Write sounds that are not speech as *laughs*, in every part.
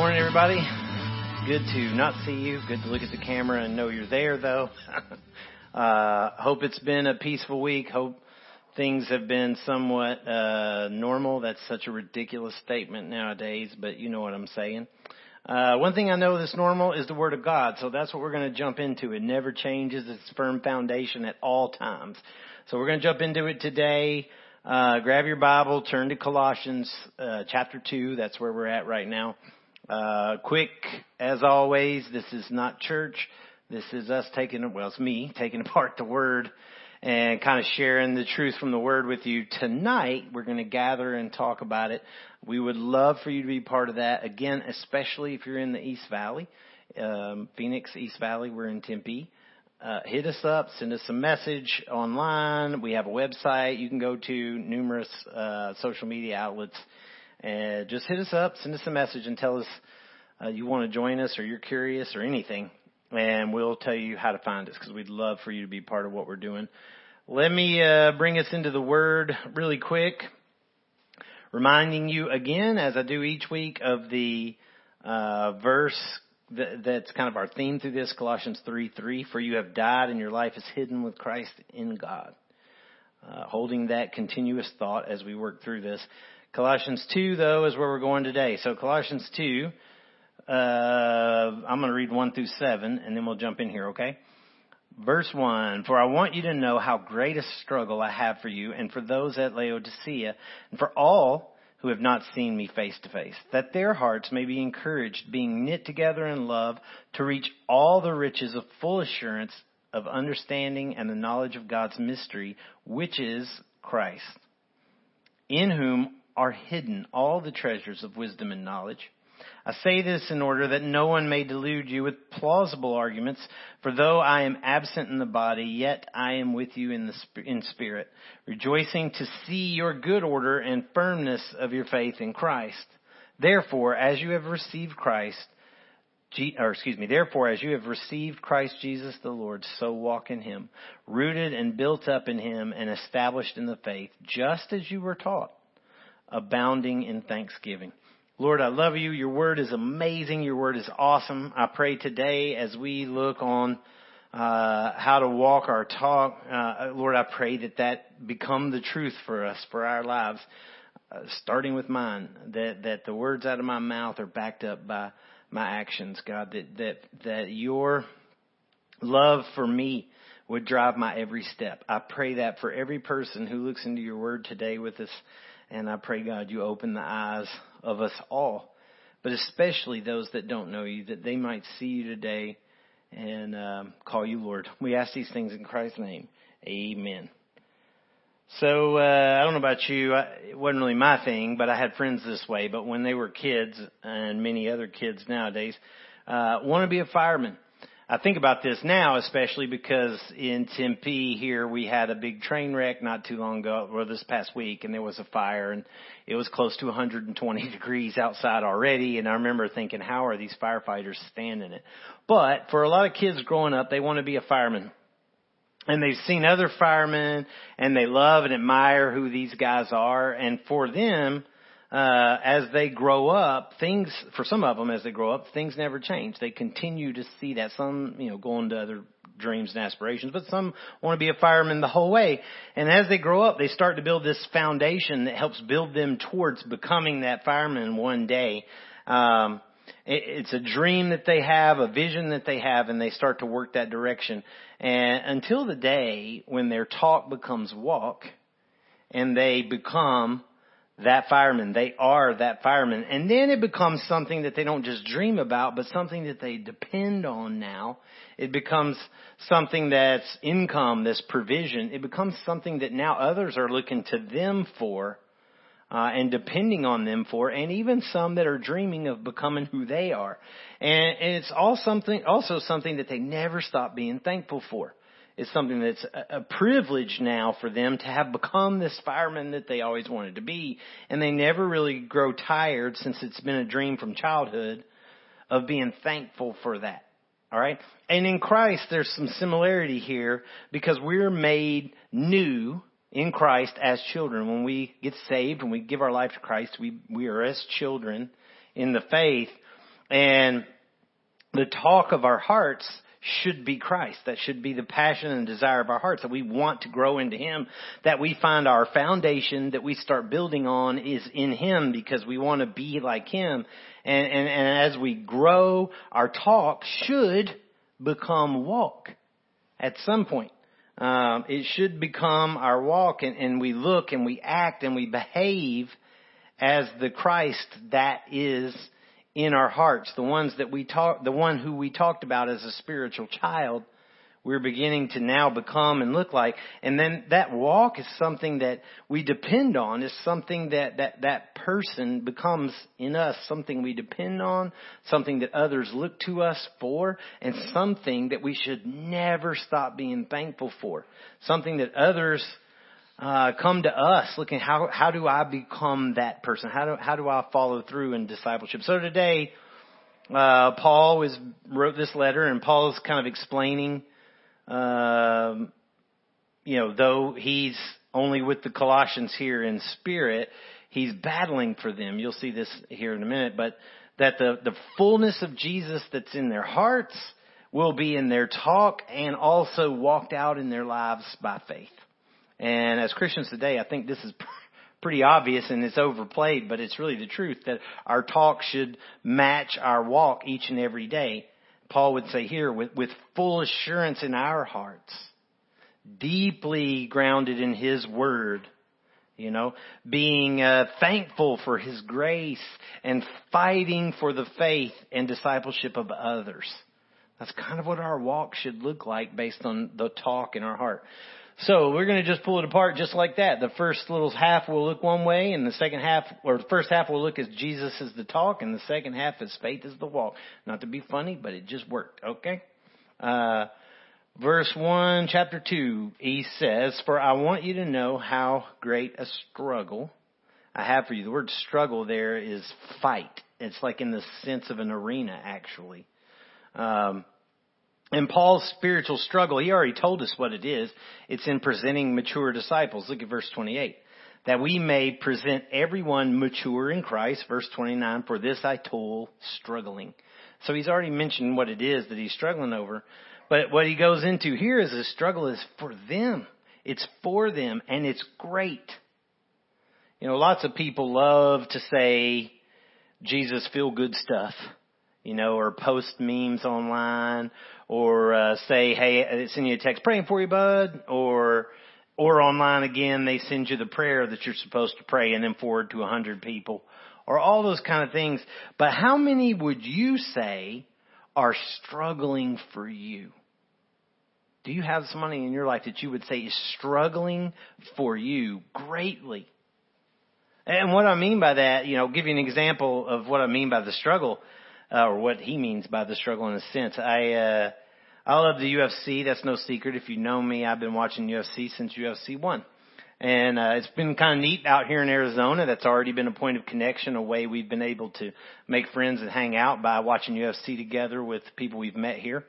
morning, everybody. Good to not see you. Good to look at the camera and know you're there, though. *laughs* uh, hope it's been a peaceful week. Hope things have been somewhat uh, normal. That's such a ridiculous statement nowadays, but you know what I'm saying. Uh, one thing I know that's normal is the Word of God, so that's what we're going to jump into. It never changes its firm foundation at all times. So we're going to jump into it today. Uh, grab your Bible, turn to Colossians uh, chapter 2. That's where we're at right now. Uh, quick, as always, this is not church. This is us taking, well, it's me taking *laughs* apart the word and kind of sharing the truth from the word with you. Tonight, we're going to gather and talk about it. We would love for you to be part of that. Again, especially if you're in the East Valley, um, Phoenix, East Valley, we're in Tempe. Uh, hit us up, send us a message online. We have a website you can go to, numerous uh, social media outlets and just hit us up, send us a message, and tell us uh, you want to join us or you're curious or anything, and we'll tell you how to find us because we'd love for you to be part of what we're doing. Let me uh, bring us into the Word really quick, reminding you again, as I do each week, of the uh, verse that, that's kind of our theme through this, Colossians 3 3. For you have died, and your life is hidden with Christ in God. Uh, holding that continuous thought as we work through this. Colossians 2, though, is where we're going today. So Colossians 2, uh, I'm going to read 1 through 7, and then we'll jump in here, okay? Verse 1, For I want you to know how great a struggle I have for you and for those at Laodicea, and for all who have not seen me face to face, that their hearts may be encouraged, being knit together in love, to reach all the riches of full assurance of understanding and the knowledge of God's mystery, which is Christ, in whom are hidden all the treasures of wisdom and knowledge. I say this in order that no one may delude you with plausible arguments, for though I am absent in the body, yet I am with you in the in spirit, rejoicing to see your good order and firmness of your faith in Christ. Therefore, as you have received Christ, or excuse me, therefore, as you have received Christ Jesus the Lord, so walk in him, rooted and built up in him and established in the faith, just as you were taught abounding in thanksgiving. Lord, I love you. Your word is amazing. Your word is awesome. I pray today as we look on uh, how to walk our talk, uh, Lord, I pray that that become the truth for us, for our lives, uh, starting with mine, that, that the words out of my mouth are backed up by my actions, God, that, that, that your love for me would drive my every step. I pray that for every person who looks into your word today with us and I pray, God, you open the eyes of us all, but especially those that don't know you, that they might see you today and um, call you Lord. We ask these things in Christ's name. Amen. So uh, I don't know about you. I, it wasn't really my thing, but I had friends this way. But when they were kids, and many other kids nowadays, uh, want to be a fireman. I think about this now, especially because in Tempe here we had a big train wreck not too long ago, or this past week, and there was a fire, and it was close to 120 *laughs* degrees outside already. And I remember thinking, how are these firefighters standing it? But for a lot of kids growing up, they want to be a fireman. And they've seen other firemen, and they love and admire who these guys are. And for them, uh, as they grow up, things, for some of them as they grow up, things never change. They continue to see that. Some, you know, go on to other dreams and aspirations, but some want to be a fireman the whole way. And as they grow up, they start to build this foundation that helps build them towards becoming that fireman one day. Um, it, it's a dream that they have, a vision that they have, and they start to work that direction. And until the day when their talk becomes walk, and they become that fireman. They are that fireman. And then it becomes something that they don't just dream about, but something that they depend on now. It becomes something that's income, this provision. It becomes something that now others are looking to them for, uh, and depending on them for, and even some that are dreaming of becoming who they are. And, and it's all something, also something that they never stop being thankful for. Is something that's a privilege now for them to have become this fireman that they always wanted to be. And they never really grow tired since it's been a dream from childhood of being thankful for that. Alright? And in Christ, there's some similarity here because we're made new in Christ as children. When we get saved, when we give our life to Christ, we, we are as children in the faith. And the talk of our hearts should be Christ. That should be the passion and desire of our hearts that we want to grow into Him. That we find our foundation that we start building on is in Him because we want to be like Him. And, and, and as we grow, our talk should become walk at some point. Um, it should become our walk and, and we look and we act and we behave as the Christ that is in our hearts, the ones that we talk, the one who we talked about as a spiritual child, we're beginning to now become and look like. And then that walk is something that we depend on, is something that, that, that person becomes in us, something we depend on, something that others look to us for, and something that we should never stop being thankful for. Something that others uh, come to us looking how how do I become that person? How do how do I follow through in discipleship? So today, uh, Paul was wrote this letter, and Paul's kind of explaining, um, you know, though he's only with the Colossians here in spirit, he's battling for them. You'll see this here in a minute, but that the the fullness of Jesus that's in their hearts will be in their talk and also walked out in their lives by faith. And as Christians today, I think this is *laughs* pretty obvious and it's overplayed, but it's really the truth that our talk should match our walk each and every day. Paul would say here, with, with full assurance in our hearts, deeply grounded in His Word, you know, being uh, thankful for His grace and fighting for the faith and discipleship of others. That's kind of what our walk should look like based on the talk in our heart. So we're going to just pull it apart just like that. The first little half will look one way, and the second half, or the first half will look as Jesus is the talk, and the second half as faith is the walk. Not to be funny, but it just worked. Okay. Uh, verse one, chapter two, he says, "For I want you to know how great a struggle I have for you." The word struggle there is fight. It's like in the sense of an arena, actually. Um, and Paul's spiritual struggle, he already told us what it is. It's in presenting mature disciples. Look at verse 28. That we may present everyone mature in Christ. Verse 29, for this I toil, struggling. So he's already mentioned what it is that he's struggling over. But what he goes into here is the struggle is for them. It's for them and it's great. You know, lots of people love to say Jesus feel good stuff you know, or post memes online, or uh, say, "Hey, send you a text praying for you, bud," or or online again, they send you the prayer that you're supposed to pray and then forward to a hundred people, or all those kind of things. But how many would you say are struggling for you? Do you have somebody in your life that you would say is struggling for you greatly? And what I mean by that, you know, give you an example of what I mean by the struggle uh, or what he means by the struggle in a sense. I, uh, I love the UFC. That's no secret. If you know me, I've been watching UFC since UFC one. And uh, it's been kind of neat out here in Arizona. That's already been a point of connection, a way we've been able to make friends and hang out by watching UFC together with people we've met here.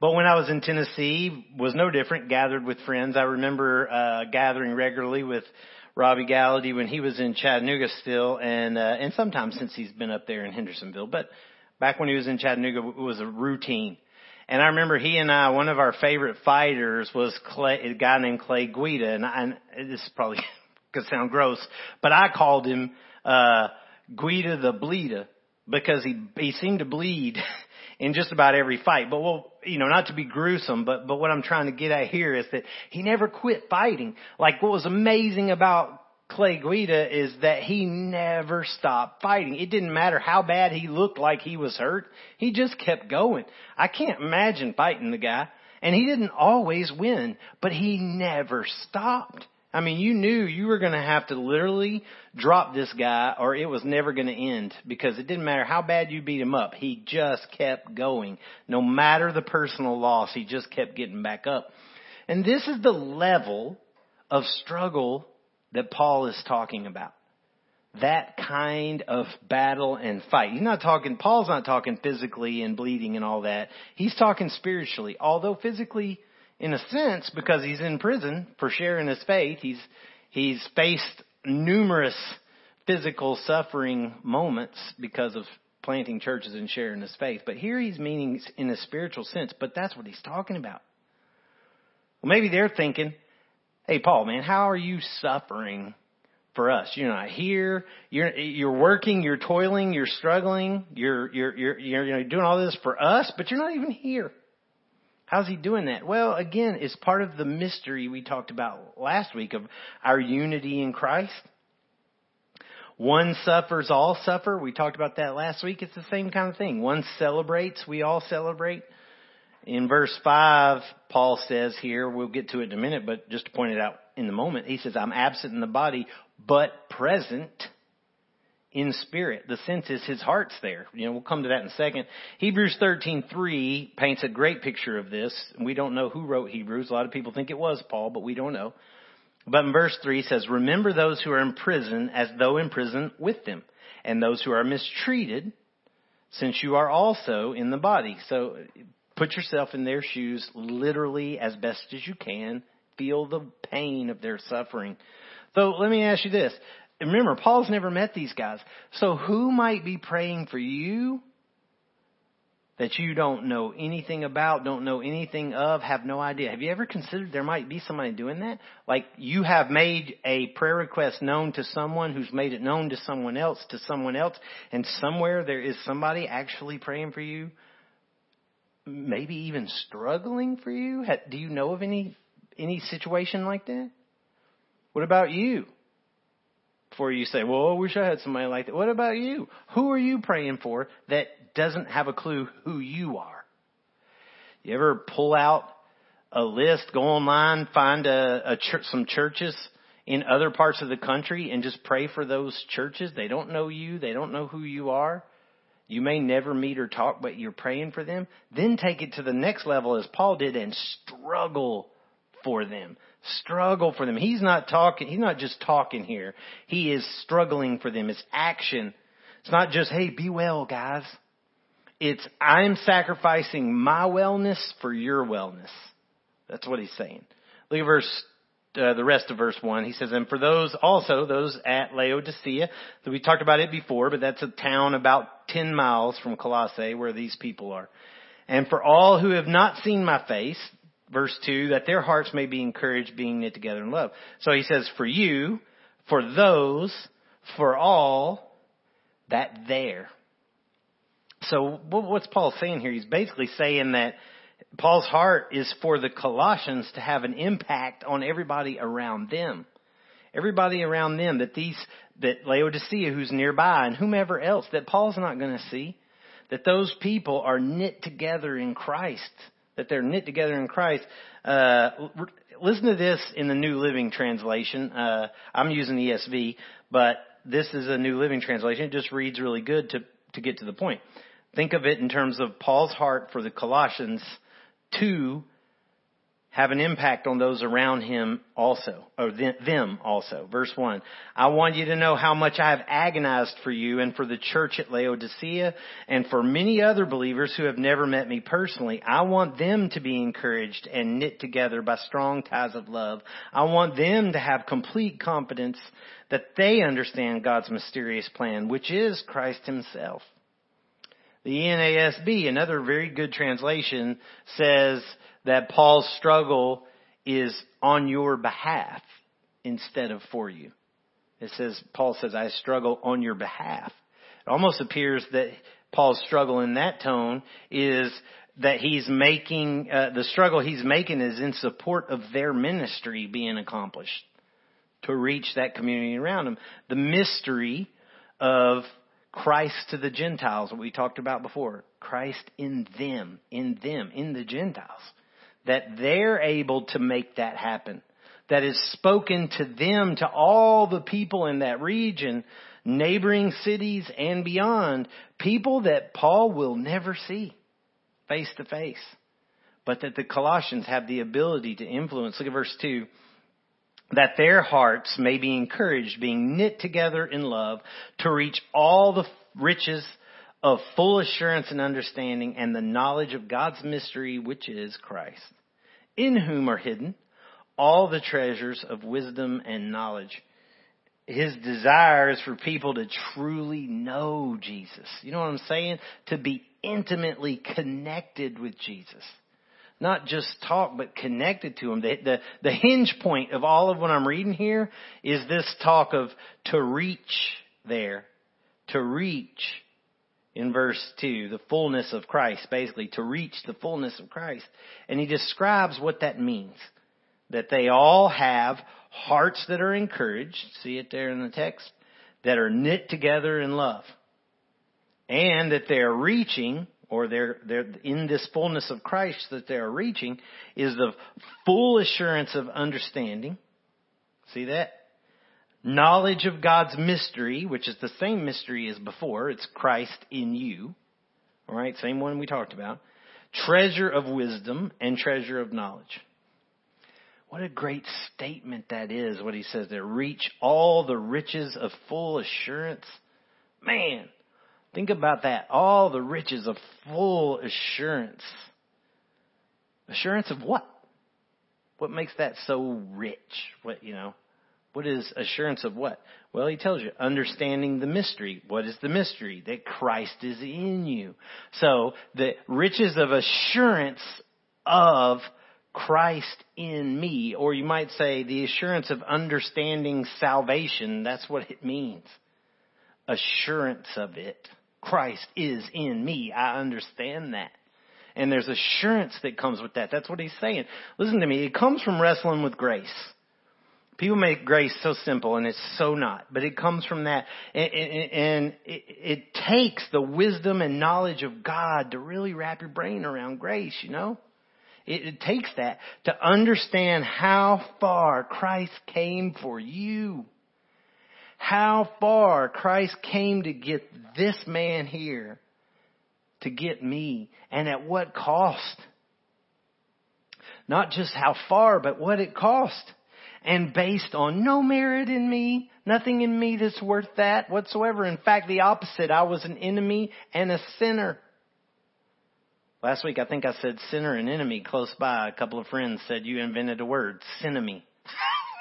But when I was in Tennessee, was no different. Gathered with friends. I remember uh, gathering regularly with Robbie Gallaty when he was in Chattanooga still, and uh, and sometimes since he's been up there in Hendersonville, but back when he was in Chattanooga, it was a routine. And I remember he and I, one of our favorite fighters was Clay, a guy named Clay Guida, and, I, and this is probably *laughs* could sound gross, but I called him uh Guida the Bleeder because he he seemed to bleed *laughs* in just about every fight. But well, you know, not to be gruesome, but, but what I'm trying to get at here is that he never quit fighting. Like what was amazing about Clay Guida is that he never stopped fighting. It didn't matter how bad he looked like he was hurt. He just kept going. I can't imagine fighting the guy. And he didn't always win, but he never stopped. I mean, you knew you were going to have to literally drop this guy or it was never going to end because it didn't matter how bad you beat him up. He just kept going. No matter the personal loss, he just kept getting back up. And this is the level of struggle that Paul is talking about. That kind of battle and fight. He's not talking, Paul's not talking physically and bleeding and all that. He's talking spiritually. Although physically, in a sense, because he's in prison for sharing his faith, he's, he's faced numerous physical suffering moments because of planting churches and sharing his faith. But here he's meaning in a spiritual sense, but that's what he's talking about. Well, maybe they're thinking, hey, Paul, man, how are you suffering for us? You're not here. You're, you're working, you're toiling, you're struggling, you're, you're, you're, you're doing all this for us, but you're not even here. How's he doing that? Well, again, it's part of the mystery we talked about last week of our unity in Christ. One suffers, all suffer. We talked about that last week. It's the same kind of thing. One celebrates, we all celebrate. In verse 5, Paul says here, we'll get to it in a minute, but just to point it out in the moment, he says, I'm absent in the body, but present in spirit. The sense is his heart's there. You know, we'll come to that in a second. Hebrews 13:3 paints a great picture of this. We don't know who wrote Hebrews. A lot of people think it was Paul, but we don't know. But in verse 3 says, "Remember those who are in prison as though in prison with them, and those who are mistreated, since you are also in the body." So put yourself in their shoes literally as best as you can. Feel the pain of their suffering. So let me ask you this. Remember, Paul's never met these guys. So who might be praying for you that you don't know anything about, don't know anything of, have no idea? Have you ever considered there might be somebody doing that? Like you have made a prayer request known to someone who's made it known to someone else, to someone else, and somewhere there is somebody actually praying for you, maybe even struggling for you? Do you know of any, any situation like that? What about you? Before you say, well, I wish I had somebody like that. What about you? Who are you praying for that doesn't have a clue who you are? You ever pull out a list, go online, find a, a church, some churches in other parts of the country and just pray for those churches? They don't know you. They don't know who you are. You may never meet or talk, but you're praying for them. Then take it to the next level as Paul did and struggle for them struggle for them. He's not talking, he's not just talking here. He is struggling for them. It's action. It's not just, hey, be well, guys. It's, I'm sacrificing my wellness for your wellness. That's what he's saying. Look at verse, uh, the rest of verse 1. He says, and for those also, those at Laodicea, that we talked about it before, but that's a town about 10 miles from Colossae where these people are. And for all who have not seen my face, verse 2, that their hearts may be encouraged being knit together in love. So he says, for you, for those, for all, that there. So what's Paul saying here? He's basically saying that Paul's heart is for the Colossians to have an impact on everybody around them. Everybody around them that these, that Laodicea who's nearby and whomever else that Paul's not going to see, that those people are knit together in Christ that they're knit together in Christ. Uh, listen to this in the New Living Translation. Uh, I'm using ESV, but this is a New Living Translation. It just reads really good to, to get to the point. Think of it in terms of Paul's heart for the Colossians to have an impact on those around him also, or them also. Verse 1. I want you to know how much I have agonized for you and for the church at Laodicea and for many other believers who have never met me personally. I want them to be encouraged and knit together by strong ties of love. I want them to have complete confidence that they understand God's mysterious plan, which is Christ himself. The NASB, another very good translation, says that Paul's struggle is on your behalf instead of for you. It says, Paul says, I struggle on your behalf. It almost appears that Paul's struggle in that tone is that he's making, uh, the struggle he's making is in support of their ministry being accomplished to reach that community around him. The mystery of Christ to the Gentiles, what we talked about before. Christ in them, in them, in the Gentiles that they're able to make that happen. that is spoken to them, to all the people in that region, neighboring cities and beyond, people that Paul will never see face to face, but that the Colossians have the ability to influence. Look at verse 2 that their hearts may be encouraged, being knit together in love, to reach all the riches of full assurance and understanding and the knowledge of God's mystery, which is Christ, in whom are hidden all the treasures of wisdom and knowledge. His desire is for people to truly know Jesus. You know what I'm saying? To be intimately connected with Jesus not just talk, but connected to him. The, the, the hinge point of all of what I'm reading here is this talk of to reach there, to reach in verse 2, the fullness of Christ, basically, to reach the fullness of Christ. And he describes what that means. That they all have hearts that are encouraged, see it there in the text, that are knit together in love. And that they're reaching or they're, they're in this fullness of Christ that they're reaching is the full assurance of understanding. See that? Knowledge of God's mystery, which is the same mystery as before. It's Christ in you. Alright, same one we talked about. Treasure of wisdom and treasure of knowledge. What a great statement that is, what he says there. Reach all the riches of full assurance. Man, Think about that. All the riches of full assurance. Assurance of what? What makes that so rich? What, you know, what is assurance of what? Well, he tells you, understanding the mystery. What is the mystery? That Christ is in you. So, the riches of assurance of Christ in me, or you might say the assurance of understanding salvation, that's what it means. Assurance of it. Christ is in me. I understand that. And there's assurance that comes with that. That's what he's saying. Listen to me. It comes from wrestling with grace. People make grace so simple and it's so not, but it comes from that. And it takes the wisdom and knowledge of God to really wrap your brain around grace, you know? It takes that to understand how far Christ came for you how far Christ came to get this man here, to get me, and at what cost. Not just how far, but what it cost. And based on no merit in me, nothing in me that's worth that whatsoever. In fact, the opposite. I was an enemy and a sinner. Last week I think I said sinner and enemy close by. A couple of friends said you invented a word, sinemy.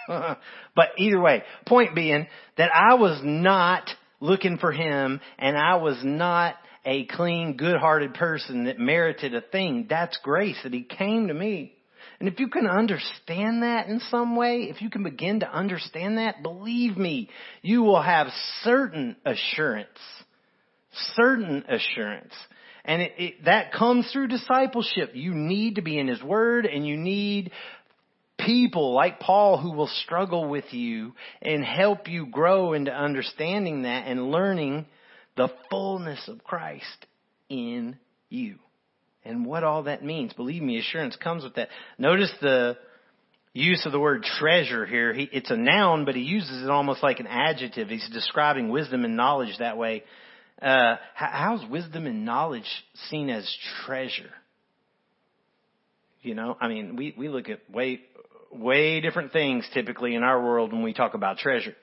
*laughs* but either way, point being that I was not looking for him and I was not a clean, good-hearted person that merited a thing. That's grace that he came to me. And if you can understand that in some way, if you can begin to understand that, believe me, you will have certain assurance. Certain assurance. And it, it, that comes through discipleship. You need to be in His Word and you need people like Paul who will struggle with you and help you grow into understanding that and learning the fullness of Christ in you. And what all that means. Believe me, assurance comes with that. Notice the use of the word treasure here. He, it's a noun, but he uses it almost like an adjective. He's describing wisdom and knowledge that way. Uh, how's wisdom and knowledge seen as treasure? You know, I mean, we, we look at way, way different things typically in our world when we talk about treasure.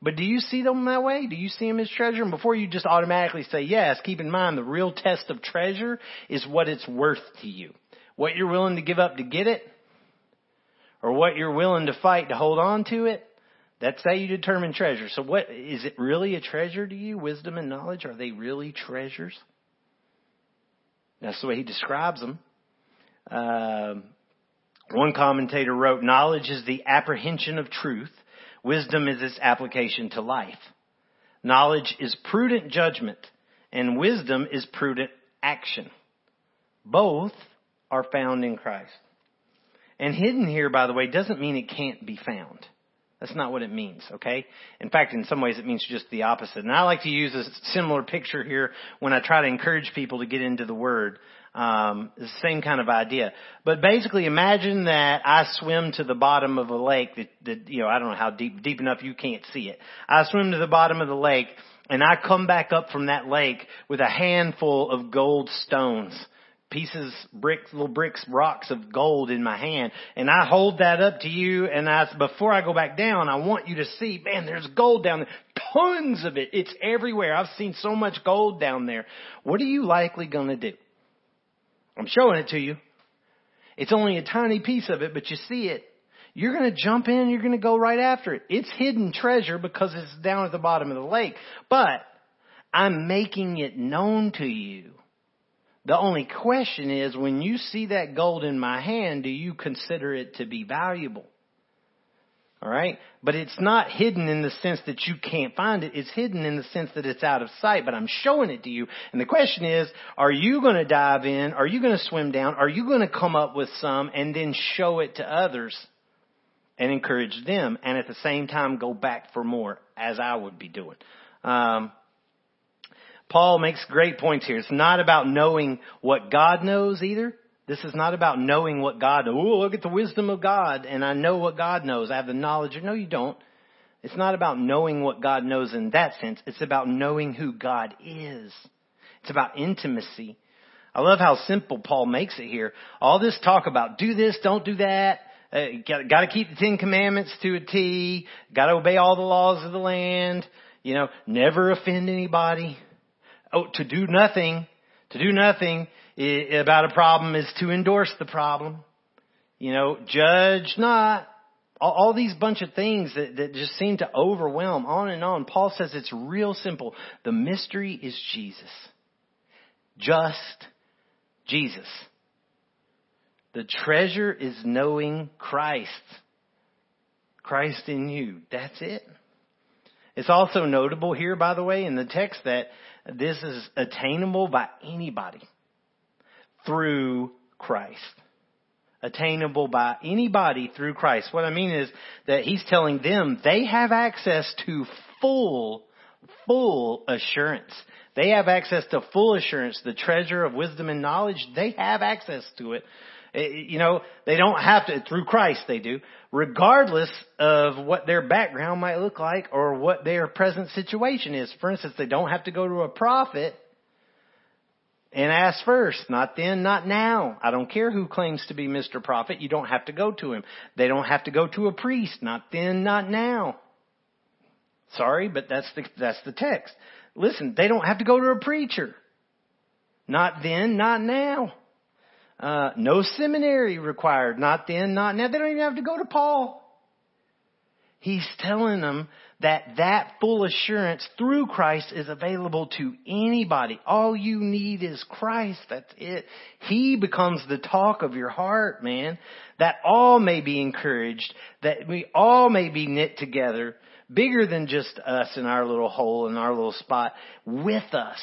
But do you see them that way? Do you see them as treasure? And before you just automatically say yes, keep in mind the real test of treasure is what it's worth to you. What you're willing to give up to get it, or what you're willing to fight to hold on to it. That's how you determine treasure. So what, is it really a treasure to you? Wisdom and knowledge, are they really treasures? That's the way he describes them. Um, one commentator wrote, knowledge is the apprehension of truth. Wisdom is its application to life. Knowledge is prudent judgment and wisdom is prudent action. Both are found in Christ. And hidden here, by the way, doesn't mean it can't be found. That's not what it means, okay? In fact, in some ways it means just the opposite. And I like to use a similar picture here when I try to encourage people to get into the Word. Um, the same kind of idea. But basically imagine that I swim to the bottom of a lake that, that, you know, I don't know how deep, deep enough you can't see it. I swim to the bottom of the lake and I come back up from that lake with a handful of gold stones pieces, bricks, little bricks, rocks of gold in my hand. And I hold that up to you and I, before I go back down, I want you to see, man, there's gold down there. Tons of it. It's everywhere. I've seen so much gold down there. What are you likely gonna do? I'm showing it to you. It's only a tiny piece of it, but you see it. You're gonna jump in, you're gonna go right after it. It's hidden treasure because it's down at the bottom of the lake. But I'm making it known to you the only question is when you see that gold in my hand, do you consider it to be valuable? Alright? But it's not hidden in the sense that you can't find it. It's hidden in the sense that it's out of sight, but I'm showing it to you. And the question is, are you going to dive in? Are you going to swim down? Are you going to come up with some and then show it to others and encourage them and at the same time go back for more as I would be doing? Um, Paul makes great points here. It's not about knowing what God knows either. This is not about knowing what God. Oh, look at the wisdom of God and I know what God knows. I have the knowledge. No, you don't. It's not about knowing what God knows in that sense. It's about knowing who God is. It's about intimacy. I love how simple Paul makes it here. All this talk about do this, don't do that. Uh, got, to keep the Ten Commandments to a T. Got to obey all the laws of the land. You know, never offend anybody. Oh, to do nothing, to do nothing about a problem is to endorse the problem. You know, judge not. All, all these bunch of things that, that just seem to overwhelm on and on. Paul says it's real simple. The mystery is Jesus. Just Jesus. The treasure is knowing Christ. Christ in you. That's it. It's also notable here, by the way, in the text that this is attainable by anybody through Christ. Attainable by anybody through Christ. What I mean is that he's telling them they have access to full, full assurance. They have access to full assurance, the treasure of wisdom and knowledge. They have access to it Eh, you know, they don't have to, through Christ they do, regardless of what their background might look like or what their present situation is. For instance, they don't have to go to a prophet and ask first. Not then, not now. I don't care who claims to be Mr. Prophet. You don't have to go to him. They don't have to go to a priest. Not then, not now. Sorry, but that's the, that's the text. Listen, they don't have to go to a preacher. Not then, not now. Uh, no seminary required. Not then, not now. They don't even have to go to Paul. He's telling them that that full assurance through Christ is available to anybody. All you need is Christ. That's it. He becomes the talk of your heart, man. That all may be encouraged. That we all may be knit together. Bigger than just us in our little hole, in our little spot. With us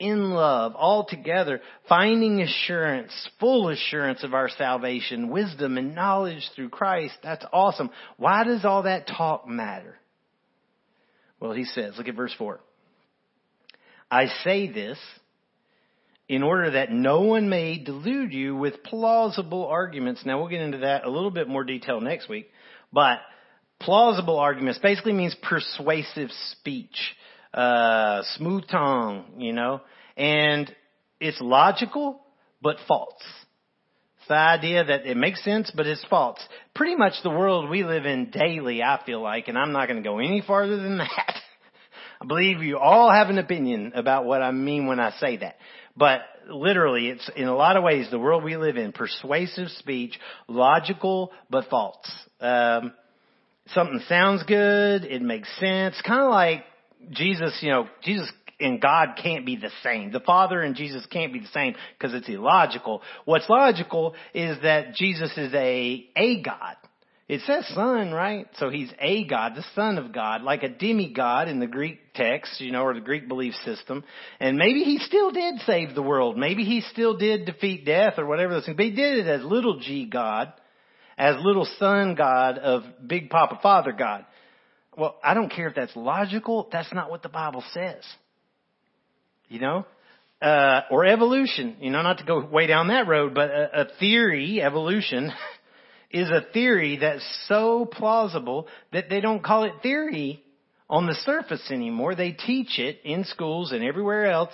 in love, all together, finding assurance, full assurance of our salvation, wisdom and knowledge through Christ. That's awesome. Why does all that talk matter? Well, he says, look at verse 4. I say this in order that no one may delude you with plausible arguments. Now we'll get into that a little bit more detail next week, but plausible arguments basically means persuasive speech uh, smooth tongue, you know, and it's logical, but false. It's the idea that it makes sense, but it's false. Pretty much the world we live in daily, I feel like, and I'm not going to go any farther than that. I believe you all have an opinion about what I mean when I say that. But literally, it's in a lot of ways the world we live in, persuasive speech, logical but false. Um, something sounds good, it makes sense, kind of like Jesus, you know, Jesus and God can't be the same. The Father and Jesus can't be the same because it's illogical. What's logical is that Jesus is a, a God. It says son, right? So he's a God, the son of God, like a demigod in the Greek text, you know, or the Greek belief system. And maybe he still did save the world. Maybe he still did defeat death or whatever those things. But he did it as little g God, as little son God of big Papa Father God. Well, I don't care if that's logical. That's not what the Bible says. You know? uh, or evolution, you know, not to go way down that road, but a, a theory, evolution, *laughs* is a theory that's so plausible that they don't call it theory on the surface anymore. They teach it in schools and everywhere else,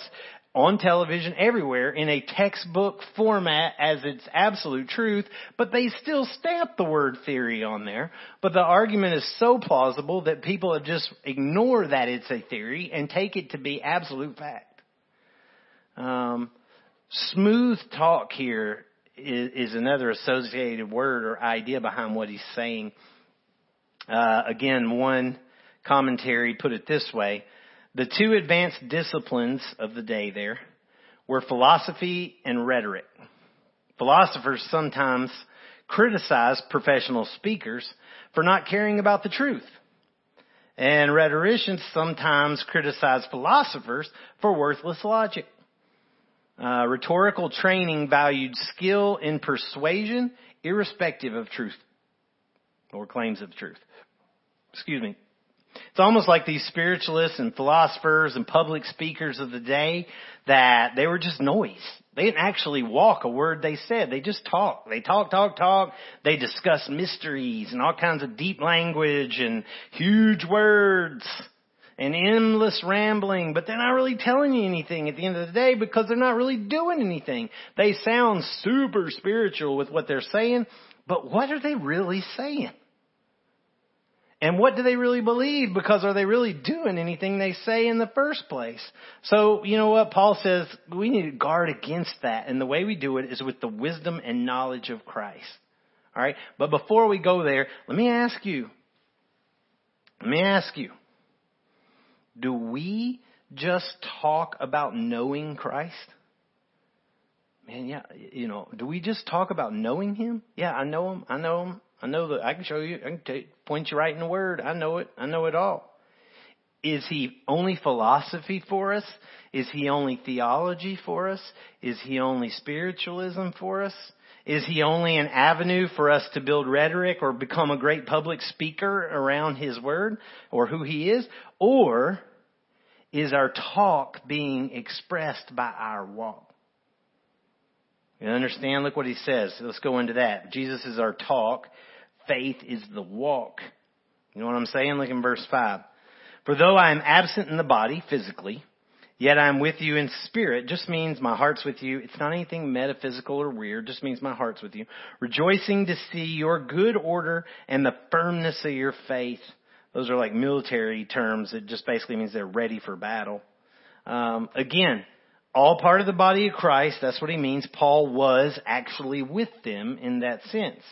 on television, everywhere, in a textbook format as its absolute truth, but they still stamp the word theory on there. But the argument is so plausible that people just ignore that it's a theory and take it to be absolute fact. Um, smooth talk here is, another associated word or idea behind what he's saying. Uh, again, one commentary put it this way. The two advanced disciplines of the day there were philosophy and rhetoric. Philosophers sometimes criticize professional speakers for not caring about the truth. And rhetoricians sometimes criticize philosophers for worthless logic. Uh, rhetorical training valued skill in persuasion irrespective of truth or claims of truth. Excuse me. It's almost like these spiritualists and philosophers and public speakers of the day that they were just noise. They didn't actually walk a word they said. They just talk. They talk, talk, talk. They discuss mysteries and all kinds of deep language and huge words and endless rambling, but they're not really telling you anything at the end of the day because they're not really doing anything. They sound super spiritual with what they're saying, but what are they really saying? And what do they really believe? Because are they really doing anything they say in the first place? So, you know what? Paul says we need to guard against that. And the way we do it is with the wisdom and knowledge of Christ. Alright? But before we go there, let me ask you, let me ask you, do we just talk about knowing Christ? Man, yeah, you know, do we just talk about knowing Him? Yeah, I know Him. I know Him. I know that I can show you. I can point you right in the Word. I know it. I know it all. Is He only philosophy for us? Is He only theology for us? Is He only spiritualism for us? Is He only an avenue for us to build rhetoric or become a great public speaker around His Word or who He is? Or is our talk being expressed by our walk? You understand? Look what he says. Let's go into that. Jesus is our talk. Faith is the walk. You know what I'm saying? Look in verse 5. For though I am absent in the body, physically, yet I am with you in spirit, just means my heart's with you. It's not anything metaphysical or weird, just means my heart's with you. Rejoicing to see your good order and the firmness of your faith. Those are like military terms. It just basically means they're ready for battle. Um, again, all part of the body of Christ. That's what he means. Paul was actually with them in that sense.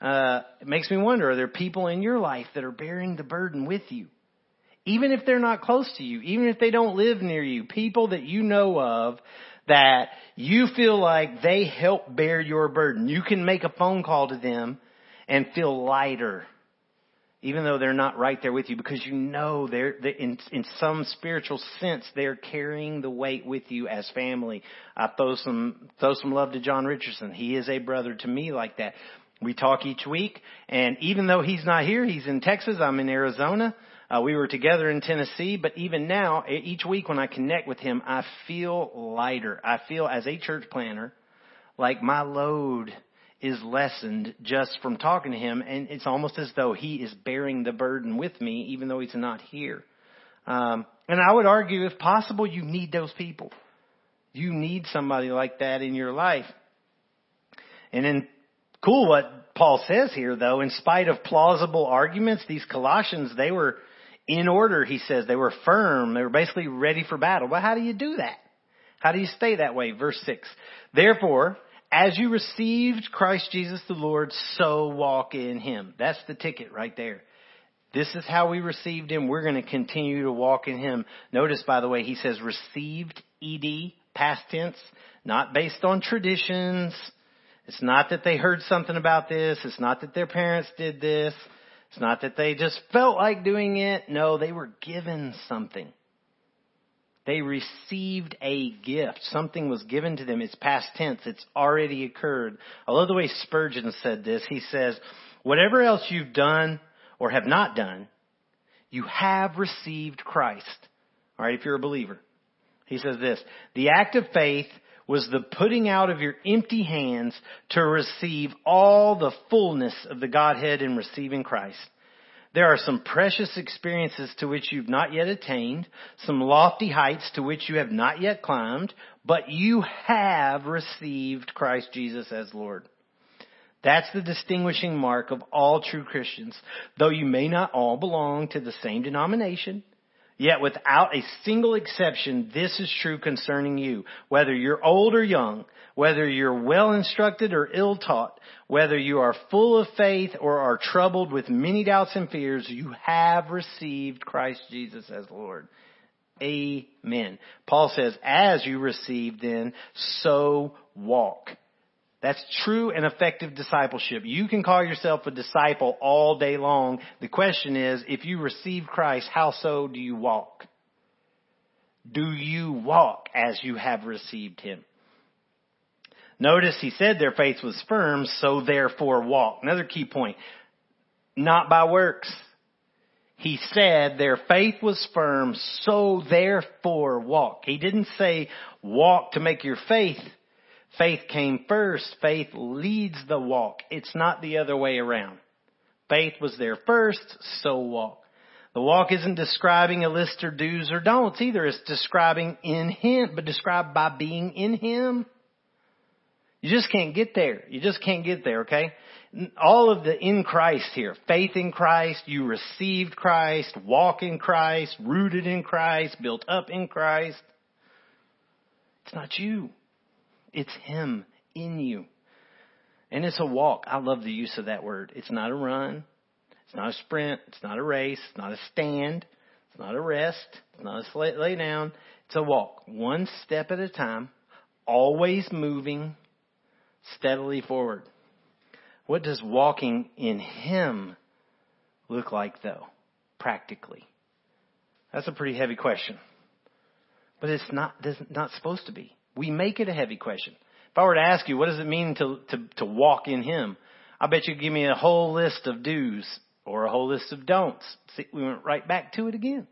Uh, it makes me wonder, are there people in your life that are bearing the burden with you? Even if they're not close to you, even if they don't live near you, people that you know of that you feel like they help bear your burden. You can make a phone call to them and feel lighter even though they're not right there with you, because you know they're, they're in, in some spiritual sense they're carrying the weight with you as family. I throw some throw some love to John Richardson. He is a brother to me like that. We talk each week, and even though he's not here, he's in Texas. I'm in Arizona. Uh, we were together in Tennessee, but even now, each week when I connect with him, I feel lighter. I feel as a church planner like my load is lessened just from talking to him, and it's almost as though he is bearing the burden with me, even though he's not here. Um, and I would argue, if possible, you need those people. You need somebody like that in your life. And then, cool what Paul says here, though. In spite of plausible arguments, these Colossians, they were in order, he says. They were firm. They were basically ready for battle. But how do you do that? How do you stay that way? Verse 6. Therefore, as you received Christ Jesus the Lord, so walk in Him. That's the ticket right there. This is how we received Him. We're going to continue to walk in Him. Notice, by the way, He says received, ed, past tense, not based on traditions. It's not that they heard something about this. It's not that their parents did this. It's not that they just felt like doing it. No, they were given something. They received a gift. Something was given to them. It's past tense. It's already occurred. I love the way Spurgeon said this. He says, whatever else you've done or have not done, you have received Christ. Alright, if you're a believer. He says this, the act of faith was the putting out of your empty hands to receive all the fullness of the Godhead in receiving Christ. There are some precious experiences to which you've not yet attained, some lofty heights to which you have not yet climbed, but you have received Christ Jesus as Lord. That's the distinguishing mark of all true Christians. Though you may not all belong to the same denomination, yet without a single exception, this is true concerning you. Whether you're old or young, whether you're well instructed or ill taught, whether you are full of faith or are troubled with many doubts and fears, you have received Christ Jesus as Lord. Amen. Paul says, as you received then, so walk. That's true and effective discipleship. You can call yourself a disciple all day long. The question is, if you receive Christ, how so do you walk? Do you walk as you have received Him? Notice he said their faith was firm, so therefore walk. Another key point. Not by works. He said their faith was firm, so therefore walk. He didn't say walk to make your faith Faith came first. Faith leads the walk. It's not the other way around. Faith was there first, so walk. The walk isn't describing a list of do's or don'ts either. It's describing in Him, but described by being in Him. You just can't get there. You just can't get there, okay? All of the in Christ here. Faith in Christ, you received Christ, walk in Christ, rooted in Christ, built up in Christ. It's not you. It's Him in you. And it's a walk. I love the use of that word. It's not a run. It's not a sprint. It's not a race. It's not a stand. It's not a rest. It's not a lay down. It's a walk. One step at a time, always moving steadily forward. What does walking in Him look like though, practically? That's a pretty heavy question. But it's not, not supposed to be. We make it a heavy question. If I were to ask you, what does it mean to, to, to walk in Him? I bet you'd give me a whole list of do's or a whole list of don'ts. See, we went right back to it again.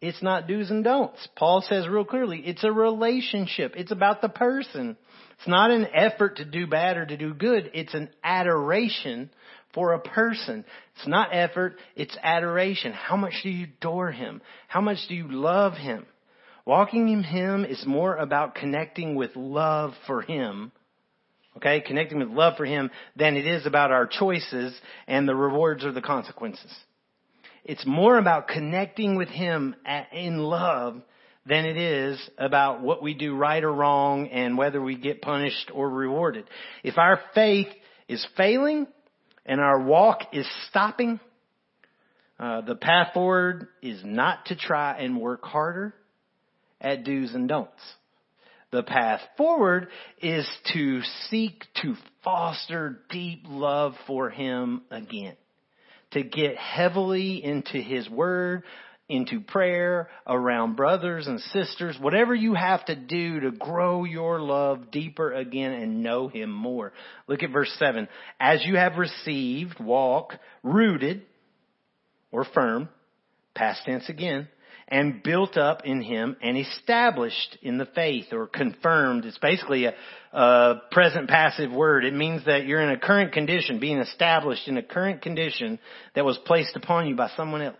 It's not do's and don'ts. Paul says real clearly, it's a relationship. It's about the person. It's not an effort to do bad or to do good. It's an adoration for a person. It's not effort, it's adoration. How much do you adore him? How much do you love him? Walking in Him is more about connecting with love for Him, okay, connecting with love for Him than it is about our choices and the rewards or the consequences. It's more about connecting with Him in love than it is about what we do right or wrong and whether we get punished or rewarded. If our faith is failing and our walk is stopping, uh, the path forward is not to try and work harder at do's and don'ts. The path forward is to seek to foster deep love for Him again. To get heavily into His Word, into prayer, around brothers and sisters, whatever you have to do to grow your love deeper again and know Him more. Look at verse 7. As you have received, walk, rooted, or firm, past tense again, and built up in him and established in the faith or confirmed. It's basically a, a, present passive word. It means that you're in a current condition, being established in a current condition that was placed upon you by someone else.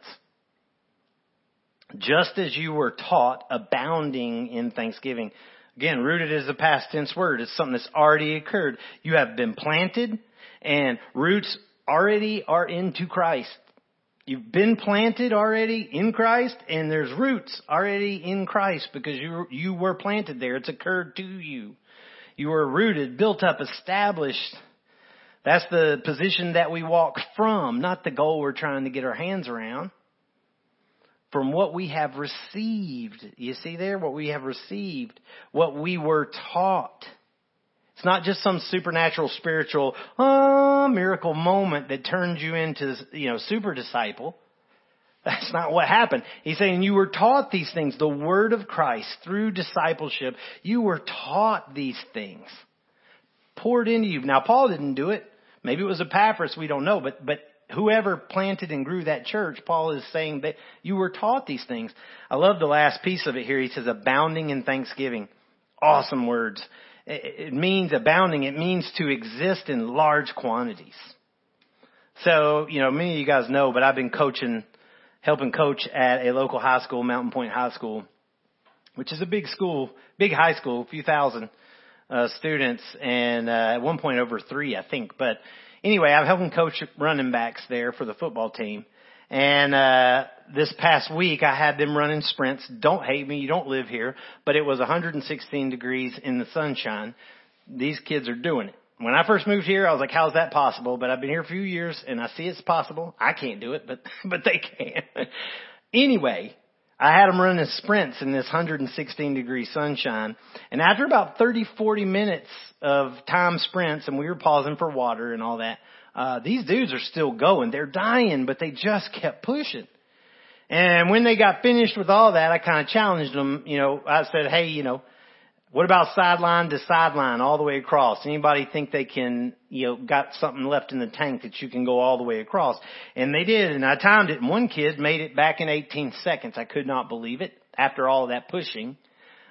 Just as you were taught, abounding in thanksgiving. Again, rooted is a past tense word. It's something that's already occurred. You have been planted and roots already are into Christ. You've been planted already in Christ and there's roots already in Christ because you, you were planted there. It's occurred to you. You were rooted, built up, established. That's the position that we walk from, not the goal we're trying to get our hands around. From what we have received. You see there? What we have received. What we were taught. It's not just some supernatural spiritual uh, miracle moment that turns you into, you know, super disciple. That's not what happened. He's saying you were taught these things, the word of Christ through discipleship. You were taught these things. Poured into you. Now Paul didn't do it. Maybe it was Epaphras, we don't know, but, but whoever planted and grew that church, Paul is saying that you were taught these things. I love the last piece of it here. He says abounding in thanksgiving. Awesome words. It means abounding. It means to exist in large quantities. So, you know, many of you guys know, but I've been coaching, helping coach at a local high school, Mountain Pointe High School, which is a big school, big high school, a few thousand uh, students, and uh, at one point over three, I think. But anyway, I'm helping coach running backs there for the football team. And uh this past week I had them running sprints. Don't hate me, you don't live here, but it was 116 degrees in the sunshine. These kids are doing it. When I first moved here, I was like, how's that possible? But I've been here a few years and I see it's possible. I can't do it, but, *laughs* but they can. *laughs* anyway, I had them running sprints in this 116 degree sunshine. And after about 30, 40 minutes of time sprints, and we were pausing for water and all that, uh, these dudes are still going. They're dying, but they just kept pushing. And when they got finished with all that, I kind of challenged them. You know, I said, hey, you know, what about sideline to sideline all the way across? Anybody think they can, you know, got something left in the tank that you can go all the way across? And they did, and I timed it, and one kid made it back in 18 seconds. I could not believe it after all of that pushing,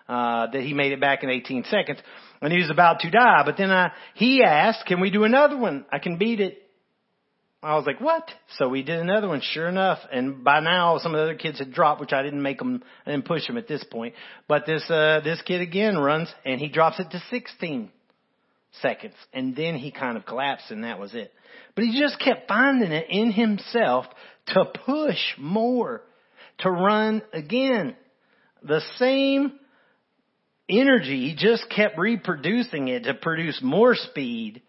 uh, that he made it back in 18 seconds. And he was about to die, but then I, he asked, can we do another one? I can beat it I was like, what? So we did another one, sure enough. And by now, some of the other kids had dropped, which I didn't make them, I didn't push them at this point. But this, uh, this kid again runs and he drops it to 16 seconds. And then he kind of collapsed and that was it. But he just kept finding it in himself to push more, to run again. The same energy, he just kept reproducing it to produce more speed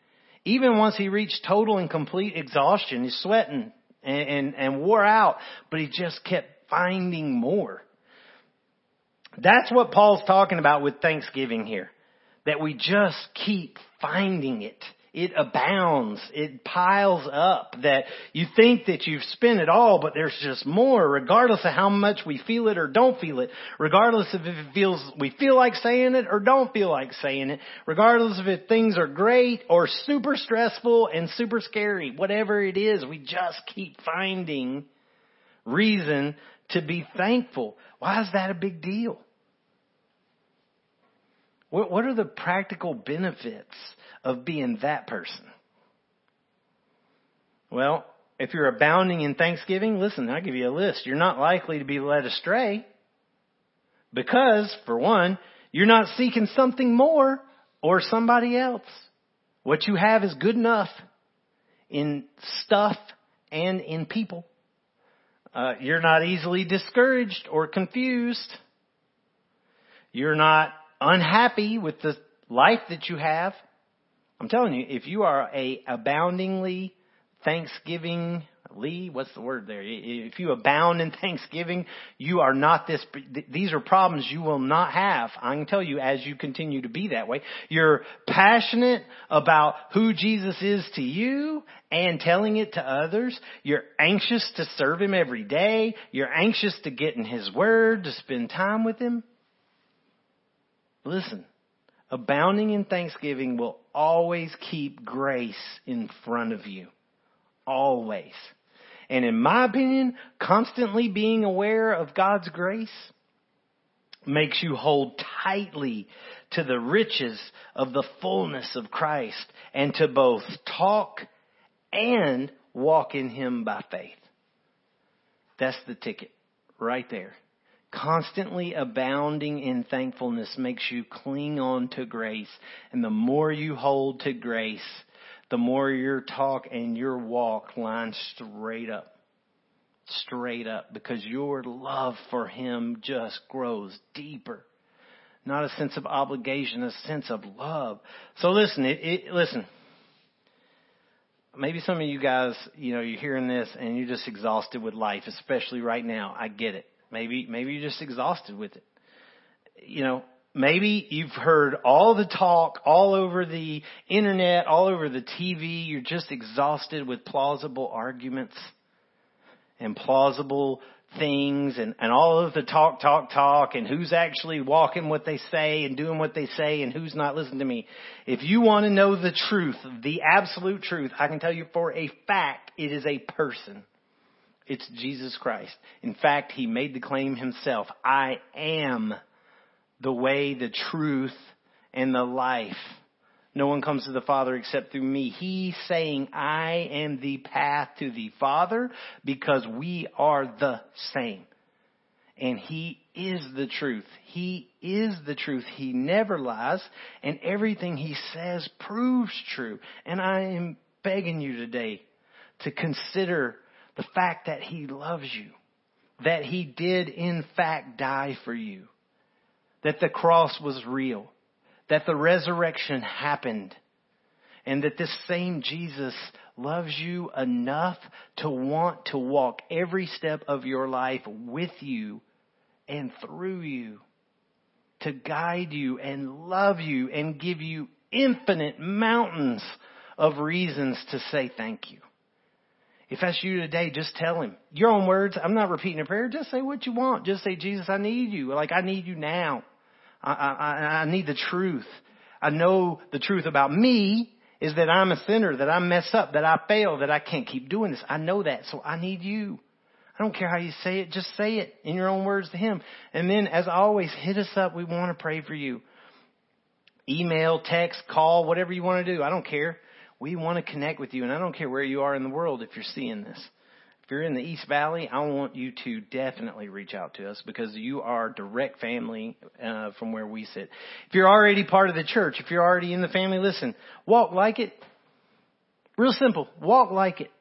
even once he reached total and complete exhaustion, he's sweating and, and, and wore out, but he just kept finding more. That's what Paul's talking about with Thanksgiving here. That we just keep finding it it abounds. It piles up that you think that you've spent it all, but there's just more regardless of how much we feel it or don't feel it. Regardless of if it feels, we feel like saying it or don't feel like saying it. Regardless of if things are great or super stressful and super scary. Whatever it is, we just keep finding reason to be thankful. Why is that a big deal? What, what are the practical benefits of being that person? Well, if you're abounding in thanksgiving, listen, I'll give you a list. You're not likely to be led astray because, for one, you're not seeking something more or somebody else. What you have is good enough in stuff and in people. Uh, you're not easily discouraged or confused. You're not unhappy with the life that you have, I'm telling you, if you are a aboundingly thanksgiving Lee, what's the word there? If you abound in thanksgiving, you are not this, these are problems you will not have. I can tell you as you continue to be that way. You're passionate about who Jesus is to you and telling it to others. You're anxious to serve Him every day. You're anxious to get in His Word, to spend time with Him. Listen, abounding in thanksgiving will always keep grace in front of you. Always. And in my opinion, constantly being aware of God's grace makes you hold tightly to the riches of the fullness of Christ and to both talk and walk in Him by faith. That's the ticket right there. Constantly abounding in thankfulness makes you cling on to grace. And the more you hold to grace, the more your talk and your walk line straight up. Straight up. Because your love for Him just grows deeper. Not a sense of obligation, a sense of love. So listen, it, it, listen. Maybe some of you guys, you know, you're hearing this and you're just exhausted with life, especially right now. I get it. Maybe, maybe you're just exhausted with it. You know, maybe you've heard all the talk all over the internet, all over the TV. You're just exhausted with plausible arguments and plausible things and, and all of the talk, talk, talk and who's actually walking what they say and doing what they say and who's not listening to me. If you want to know the truth, the absolute truth, I can tell you for a fact it is a person. It's Jesus Christ. In fact, he made the claim himself. I am the way, the truth, and the life. No one comes to the Father except through me. He's saying, I am the path to the Father because we are the same. And He is the truth. He is the truth. He never lies. And everything He says proves true. And I am begging you today to consider the fact that He loves you. That He did in fact die for you. That the cross was real that the resurrection happened and that this same Jesus loves you enough to want to walk every step of your life with you and through you, to guide you and love you and give you infinite mountains of reasons to say thank you. If that's you today, just tell him. Your own words. I'm not repeating a prayer. Just say what you want. Just say, Jesus, I need you. Like I need you now. I, I, I need the truth. I know the truth about me is that I'm a sinner, that I mess up, that I fail, that I can't keep doing this. I know that, so I need you. I don't care how you say it, just say it in your own words to Him. And then, as always, hit us up. We want to pray for you. Email, text, call, whatever you want to do. I don't care. We want to connect with you, and I don't care where you are in the world if you're seeing this. If you're in the East Valley, I want you to definitely reach out to us because you are direct family uh, from where we sit. If you're already part of the church, if you're already in the family, listen, walk like it. Real simple. Walk like it.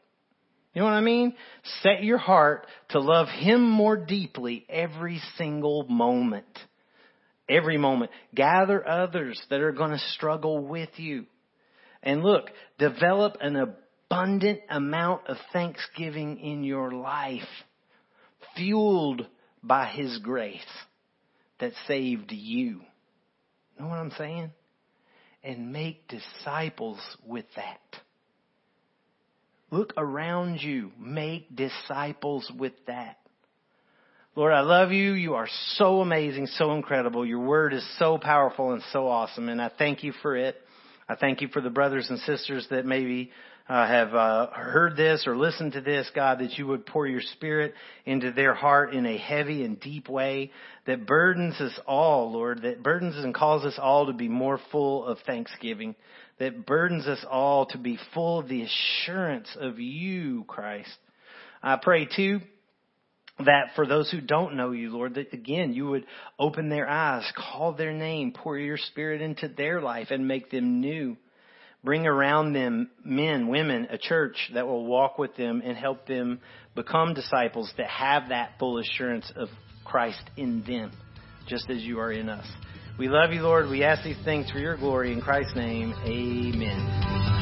You know what I mean? Set your heart to love Him more deeply every single moment. Every moment. Gather others that are going to struggle with you. And look, develop an abundant amount of thanksgiving in your life, fueled by His grace that saved you. Know what I'm saying? And make disciples with that. Look around you. Make disciples with that. Lord, I love you. You are so amazing, so incredible. Your word is so powerful and so awesome, and I thank you for it. I thank you for the brothers and sisters that maybe uh, have uh, heard this or listened to this, God, that you would pour your spirit into their heart in a heavy and deep way that burdens us all, Lord, that burdens and calls us all to be more full of thanksgiving, that burdens us all to be full of the assurance of you, Christ. I pray too that for those who don't know you, Lord, that again, you would open their eyes, call their name, pour your spirit into their life and make them new. Bring around them men, women, a church that will walk with them and help them become disciples that have that full assurance of Christ in them, just as you are in us. We love you, Lord. We ask these things for your glory. In Christ's name, amen.